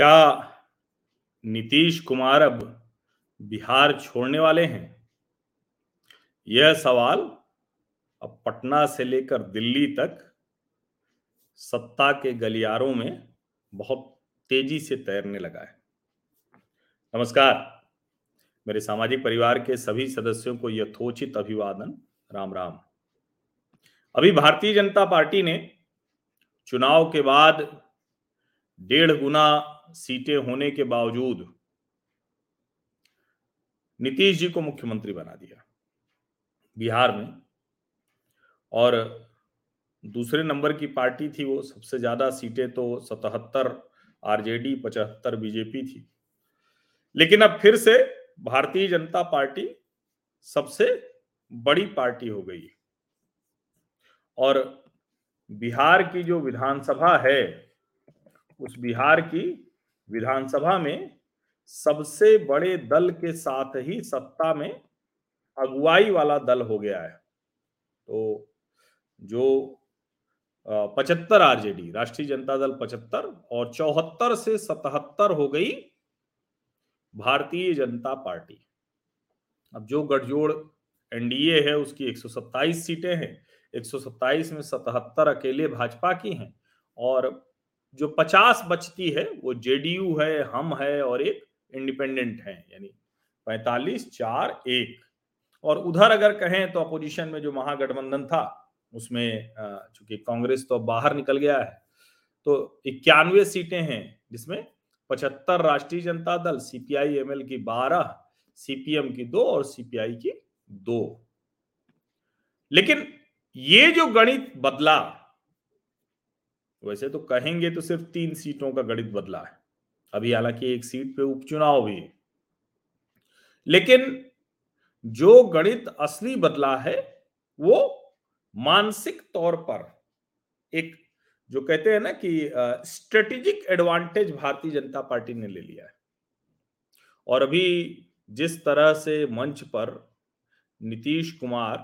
क्या नीतीश कुमार अब बिहार छोड़ने वाले हैं? यह सवाल अब पटना से लेकर दिल्ली तक सत्ता के गलियारों में बहुत तेज़ी से तैरने लगा है। नमस्कार, मेरे सामाजिक परिवार के सभी सदस्यों को यथोचित अभिवादन। राम राम। अभी भारतीय जनता पार्टी ने चुनाव के बाद डेढ़ गुना सीटें होने के बावजूद नीतीश जी को मुख्यमंत्री बना दिया बिहार में। और दूसरे नंबर की पार्टी थी वो, सबसे ज़्यादा सीटें तो सतहत्तर आरजेडी, पचहत्तर बीजेपी थी। लेकिन अब फिर से भारतीय जनता पार्टी सबसे बड़ी पार्टी हो गई और बिहार की जो विधानसभा है, उस बिहार की विधानसभा में सबसे बड़े दल के साथ ही सत्ता में अगुवाई वाला दल हो गया है। तो जो पचहत्तर आरजेडी, राष्ट्रीय जनता दल पचहत्तर और चौहत्तर से सतहत्तर हो गई भारतीय जनता पार्टी। अब जो गठजोड़ एनडीए है, उसकी 127 सीटें हैं 127 में 77 अकेले भाजपा की हैं और जो पचास बचती है, वो जेडीयू है, हम है और एक इंडिपेंडेंट है, यानी पैतालीस, चार, एक। और उधर अगर कहें तो अपोजिशन में जो महागठबंधन था, उसमें चूँकि कांग्रेस तो बाहर निकल गया है तो इक्यानवे सीटें हैं, जिसमें पचहत्तर राष्ट्रीय जनता दल, सीपीआई, एमएल की बारह, सीपीएम की दो और सीपीआई की दो। लेकिन ये जो गणित बदला वैसे तो कहेंगे तो सिर्फ़ तीन सीटों का गणित बदला है। अभी हालाँकि एक सीट पे उपचुनाव भी है। लेकिन जो गणित असली बदला है, वो मानसिक तौर पर एक जो कहते हैं ना कि strategic advantage Bharatiya Janata party ने ले लिया है। और अभी जिस तरह से मंच पर नीतीश कुमार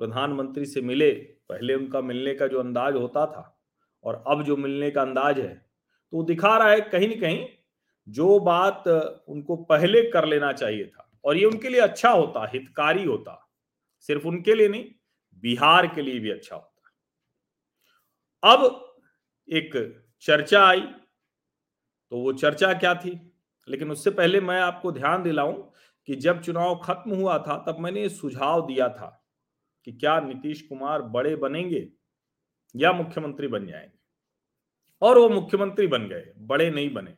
प्रधानमंत्री से मिले, पहले उनका मिलने का जो अंदाज होता था और अब जो मिलने का अंदाज है तो दिखा रहा है कहीं ना कहीं जो बात उनको पहले कर लेना चाहिए था और ये उनके लिए अच्छा होता, हितकारी होता, सिर्फ़ उनके लिए नहीं, बिहार के लिए भी अच्छा होता। अब एक चर्चा आई तो वो चर्चा क्या थी? लेकिन उससे पहले मैं आपको ध्यान दिलाऊं कि जब चुनाव खत्म हुआ था, तब मैंने सुझाव दिया था कि क्या नीतीश कुमार बड़े बनेंगे या मुख्यमंत्री बन जाएँगे। और वो मुख्यमंत्री बन गए, बड़े नहीं बने।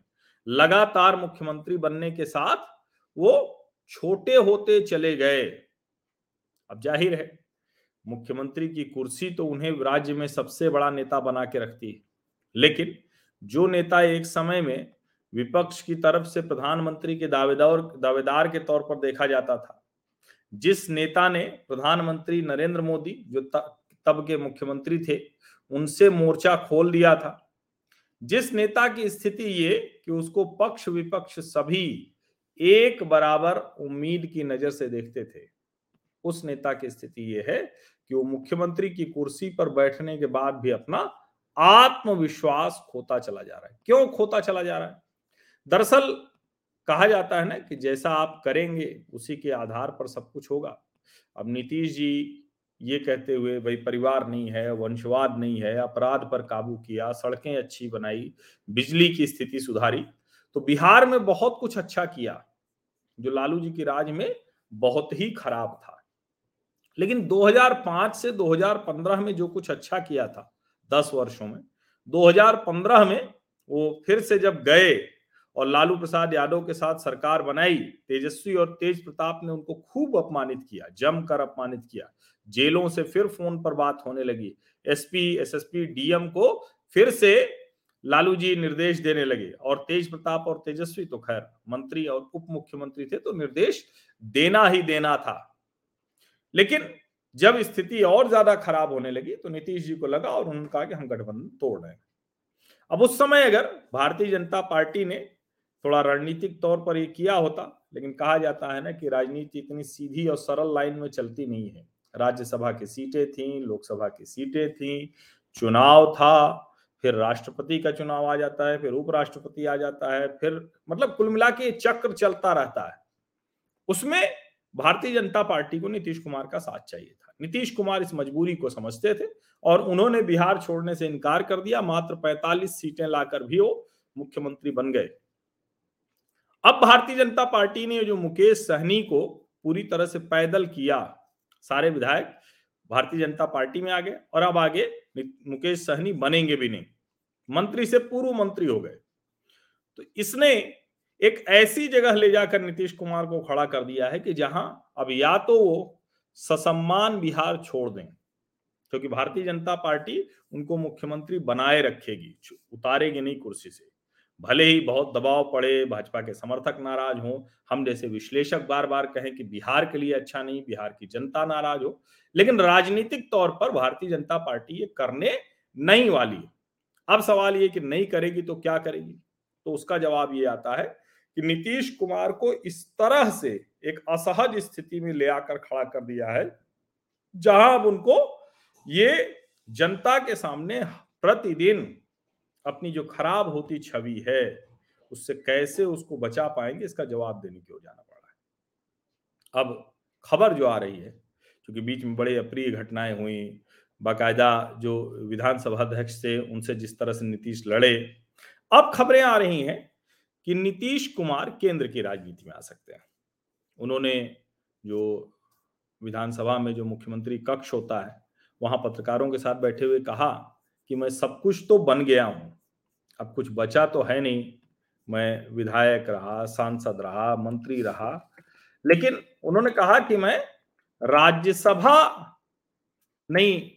लगातार मुख्यमंत्री बनने के साथ वो छोटे होते चले गए। अब ज़ाहिर है, मुख्यमंत्री की कुर्सी तो उन्हें राज्य में सबसे बड़ा नेता बना के रखती है। लेकिन जो नेता एक समय में विपक्ष की तरफ़ से प्रधानमंत्री के दावेदार दावेदार के तौर पर देखा जाता था, जिस नेता ने प्रधानमंत्री नरेंद्र मोदी, जो तब के मुख्यमंत्री थे। उनसे मोर्चा खोल दिया था। जिस नेता की स्थिति ये कि उसको पक्ष विपक्ष सभी एक बराबर उम्मीद की नज़र से देखते थे, उस नेता की स्थिति ये है कि वो मुख्यमंत्री की कुर्सी पर बैठने के बाद भी अपना आत्मविश्वास खोता चला जा रहा है। क्यों खोता चला जा रहा है? दरअसल कहा जाता है ना कि जैसा आप करेंगे उसी के आधार पर सब कुछ होगा। अब नीतीश जी ये कहते हुए, भाई, परिवार नहीं है, वंशवाद नहीं है, अपराध पर काबू किया, सड़कें अच्छी बनाई, बिजली की स्थिति सुधारी तो बिहार में बहुत कुछ अच्छा किया, जो लालू जी की राज में बहुत ही खराब था। लेकिन 2005 से 2015 में जो कुछ अच्छा किया था 10 वर्षों में 2015 में वो फिर से जब गए और लालू प्रसाद यादव के साथ सरकार बनाई, तेजस्वी और तेज प्रताप ने उनको खूब अपमानित किया, जमकर अपमानित किया जेलों से फिर फ़ोन पर बात होने लगी। एसपी, एसएसपी, डीएम को फिर से लालू जी निर्देश देने लगे और तेज प्रताप और तेजस्वी तो खैर मंत्री और उप मुख्यमंत्री थे तो निर्देश देना ही देना था। लेकिन जब स्थिति और ज़्यादा खराब होने लगी तो नीतीश जी को लगा और उन्होंने कहा कि हम गठबंधन तोड़ रहे हैं। अब उस समय अगर भारतीय जनता पार्टी ने थोड़ा रणनीतिक तौर पर ये किया होता, लेकिन कहा जाता है ना कि राजनीति इतनी सीधी और सरल लाइन में चलती नहीं है। राज्यसभा की सीटें थी, लोकसभा की सीटें थी, चुनाव था, फिर राष्ट्रपति का चुनाव आ जाता है, फिर उपराष्ट्रपति आ जाता है, फिर मतलब कुल मिला के चक्र चलता रहता है। उसमें भारतीय जनता पार्टी को नीतीश कुमार का साथ चाहिए था। नीतीश कुमार इस मजबूरी को समझते थे और उन्होंने बिहार छोड़ने से इनकार कर दिया, मात्र 45 सीटें लाकर भी वो मुख्यमंत्री बन गए। अब भारतीय जनता पार्टी ने जो मुकेश सहनी को पूरी तरह से पैदल किया सारे विधायक भारतीय जनता पार्टी में आ गए और अब आगे मुकेश सहनी बनेंगे भी नहीं। मंत्री से पूर्व मंत्री हो गए। तो इसने एक ऐसी जगह ले जाकर नीतीश कुमार को खड़ा कर दिया है कि जहाँ अब या तो वो ससम्मान बिहार छोड़ दें, क्योंकि भारतीय जनता पार्टी उनको मुख्यमंत्री बनाए रखेगी, उतारेगी नहीं कुर्सी से। भले ही बहुत दबाव पड़े, भाजपा के समर्थक नाराज़ हो, हम जैसे विश्लेषक बार बार कहें कि बिहार के लिए अच्छा नहीं, बिहार की जनता नाराज़ हो, लेकिन राजनीतिक तौर पर भारतीय जनता पार्टी ये करने नहीं वाली है। अब सवाल ये कि नहीं करेगी तो क्या करेगी? तो उसका जवाब ये आता है कि नीतीश कुमार को इस तरह से एक असहज स्थिति में ले आकर खड़ा कर दिया है, जहाँ अब उनको ये जनता के सामने प्रतिदिन अपनी जो खराब होती छवि है, उससे कैसे उसको बचा पाएँगे, इसका जवाब देने की ओर जाना पड़ रहा है। अब खबर जो आ रही है क्योंकि बीच में बड़े अप्रिय घटनाएँ हुई, बाकायदा जो विधानसभा अध्यक्ष थे, उनसे जिस तरह से नीतीश लड़े, अब खबरें आ रही हैं कि नीतीश कुमार केंद्र की राजनीति में आ सकते हैं। उन्होंने जो विधानसभा में जो मुख्यमंत्री कक्ष होता है, वहाँ पत्रकारों के साथ बैठे हुए कहा कि मैं सब कुछ तो बन गया हूँ। अब कुछ बचा तो है नहीं। मैं विधायक रहा, सांसद रहा, मंत्री रहा। लेकिन उन्होंने कहा कि मैं राज्यसभा नहीं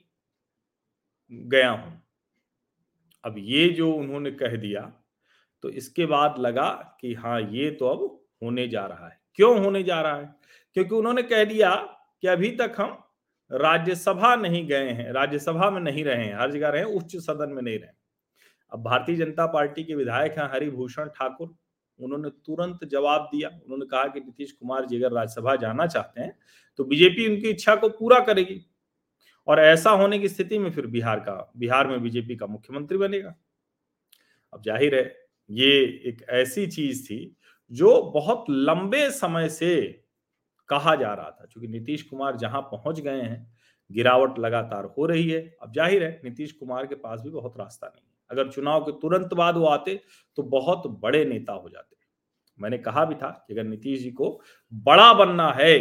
गया हूँ। अब ये जो उन्होंने कह दिया तो इसके बाद लगा कि हाँ ये तो अब होने जा रहा है। क्यों होने जा रहा है? क्योंकि उन्होंने कह दिया कि अभी तक हम राज्यसभा नहीं गए हैं, राज्यसभा में नहीं रहे हैं, हर जगह रहे उच्च सदन में नहीं रहे अब भारतीय जनता पार्टी के विधायक हैं हरिभूषण ठाकुर, उन्होंने तुरंत जवाब दिया, उन्होंने कहा कि नीतीश कुमार जी अगर राज्यसभा जाना चाहते हैं तो बीजेपी उनकी इच्छा को पूरा करेगी। और ऐसा होने की स्थिति में फिर बिहार का, बिहार में बीजेपी का मुख्यमंत्री बनेगा। अब ज़ाहिर है, ये एक ऐसी चीज़ थी जो बहुत लंबे समय से कहा जा रहा था क्योंकि नीतीश कुमार जहाँ पहुँच गए हैं, गिरावट लगातार हो रही है। अब ज़ाहिर है, नीतीश कुमार के पास भी बहुत रास्ता नहीं है। अगर चुनाव के तुरंत बाद वो आते तो बहुत बड़े नेता हो जाते। मैंने कहा भी था कि अगर नीतीश जी को बड़ा बनना है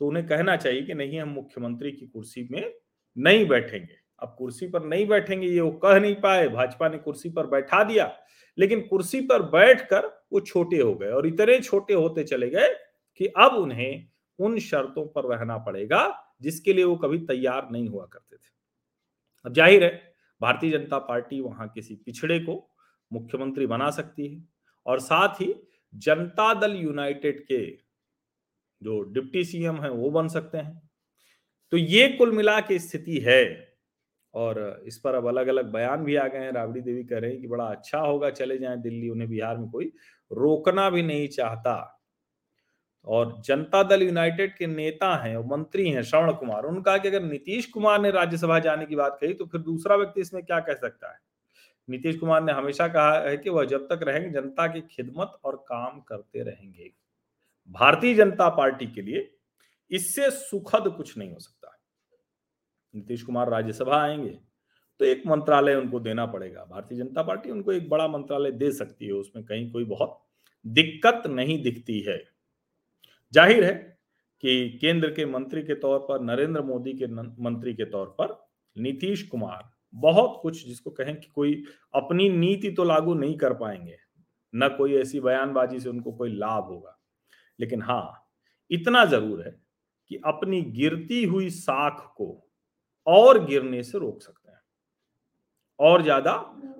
तो उन्हें कहना चाहिए कि नहीं, हम मुख्यमंत्री की कुर्सी में नहीं बैठेंगे। अब कुर्सी पर नहीं बैठेंगे, ये वो कह नहीं पाए। भाजपा ने कुर्सी पर बैठा दिया, लेकिन कुर्सी पर बैठकर वो छोटे हो गए और इतने छोटे होते चले गए कि अब उन्हें उन शर्तों पर रहना पड़ेगा जिसके लिए वो कभी तैयार नहीं हुआ करते थे। अब ज़ाहिर है, भारतीय जनता पार्टी वहाँ किसी पिछड़े को मुख्यमंत्री बना सकती है और साथ ही जनता दल यूनाइटेड के जो डिप्टी सीएम है वो बन सकते हैं। तो ये कुल मिला के स्थिति है और इस पर अब अलग अलग बयान भी आ गए हैं। राबड़ी देवी कह रहे हैं कि बड़ा अच्छा होगा, चले जाएँ दिल्ली, उन्हें बिहार में कोई रोकना भी नहीं चाहता। और जनता दल यूनाइटेड के नेता हैं और मंत्री हैं श्रवण कुमार उन्होंने कहा कि अगर नीतीश कुमार ने राज्यसभा जाने की बात कही तो फिर दूसरा व्यक्ति इसमें क्या कह सकता है? नीतीश कुमार ने हमेशा कहा है कि वह जब तक रहेंगे, जनता की खिदमत और काम करते रहेंगे। भारतीय जनता पार्टी के लिए इससे सुखद कुछ नहीं हो सकता। नीतीश कुमार राज्यसभा आएँगे तो एक मंत्रालय उनको देना पड़ेगा। भारतीय जनता पार्टी उनको एक बड़ा मंत्रालय दे सकती है, उसमें कहीं कोई बहुत दिक्कत नहीं दिखती है। ज़ाहिर है कि केंद्र के मंत्री के तौर पर, नरेंद्र मोदी के मंत्री के तौर पर, नीतीश कुमार बहुत कुछ जिसको कहें कि कोई अपनी नीति तो लागू नहीं कर पाएँगे, न कोई ऐसी बयानबाजी से उनको कोई लाभ होगा। लेकिन हाँ इतना ज़रूर है कि अपनी गिरती हुई साख को और गिरने से रोक सकते हैं। और ज़्यादा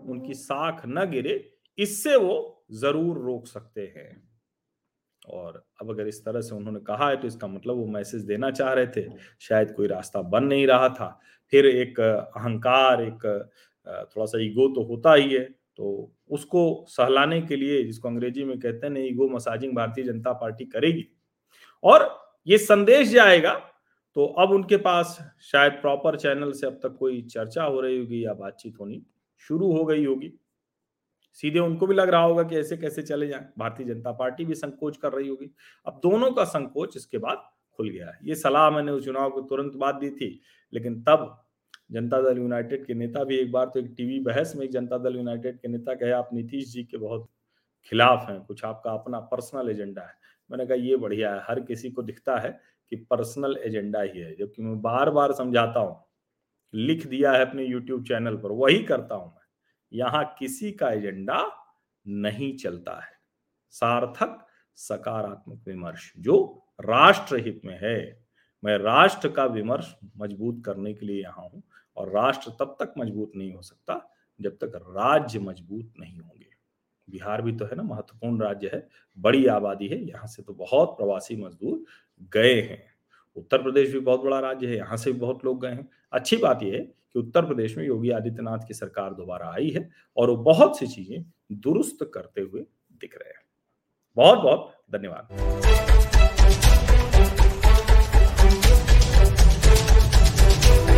उनकी साख न गिरे, इससे वो ज़रूर रोक सकते हैं। और अब अगर इस तरह से उन्होंने कहा है तो इसका मतलब वो मैसेज देना चाह रहे थे। शायद कोई रास्ता बन नहीं रहा था। फिर एक अहंकार एक थोड़ा सा ईगो तो होता ही है। तो उसको सहलाने के लिए जिसको अंग्रेज़ी में कहते हैं ego massaging Bharatiya Janata party करेगी। और ये संदेश जाएगा तो अब उनके पास शायद प्रॉपर चैनल से अब तक कोई चर्चा हो रही होगी या बातचीत होनी शुरू हो गई होगी। सीधे उनको भी लग रहा होगा कि ऐसे कैसे चले जाए। भारतीय जनता पार्टी भी संकोच कर रही होगी। अब दोनों का संकोच इसके बाद खुल गया है। ये सलाह मैंने उस चुनाव को तुरंत बाद दी थी, लेकिन तब जनता दल यूनाइटेड के नेता भी एक बार तो एक टीवी बहस में एक जनता दल यूनाइटेड के नेता कहे, आप नीतीश जी के बहुत खिलाफ हैं, कुछ आपका अपना पर्सनल एजेंडा है। मैंने कहा, ये बढ़िया है, हर किसी को दिखता है कि पर्सनल एजेंडा ही है। जबकि मैं बार बार समझाता हूँ, लिख दिया है अपने यूट्यूब चैनल पर, वही करता हूँ मैं। यहाँ किसी का एजेंडा नहीं चलता है। सार्थक, सकारात्मक विमर्श, जो राष्ट्र हित में है। मैं राष्ट्र का विमर्श मज़बूत करने के लिए यहाँ हूँ और राष्ट्र तब तक मज़बूत नहीं हो सकता जब तक राज्य मज़बूत नहीं होंगे। बिहार भी तो है ना, महत्वपूर्ण राज्य है, बड़ी आबादी है, यहाँ से तो बहुत प्रवासी मजदूर गए हैं। उत्तर प्रदेश भी बहुत बड़ा राज्य है, यहाँ से भी बहुत लोग गए हैं। अच्छी बात यह है कि उत्तर प्रदेश में योगी आदित्यनाथ की सरकार दोबारा आई है और वो बहुत सी चीज़ें दुरुस्त करते हुए दिख रहे हैं। बहुत बहुत धन्यवाद।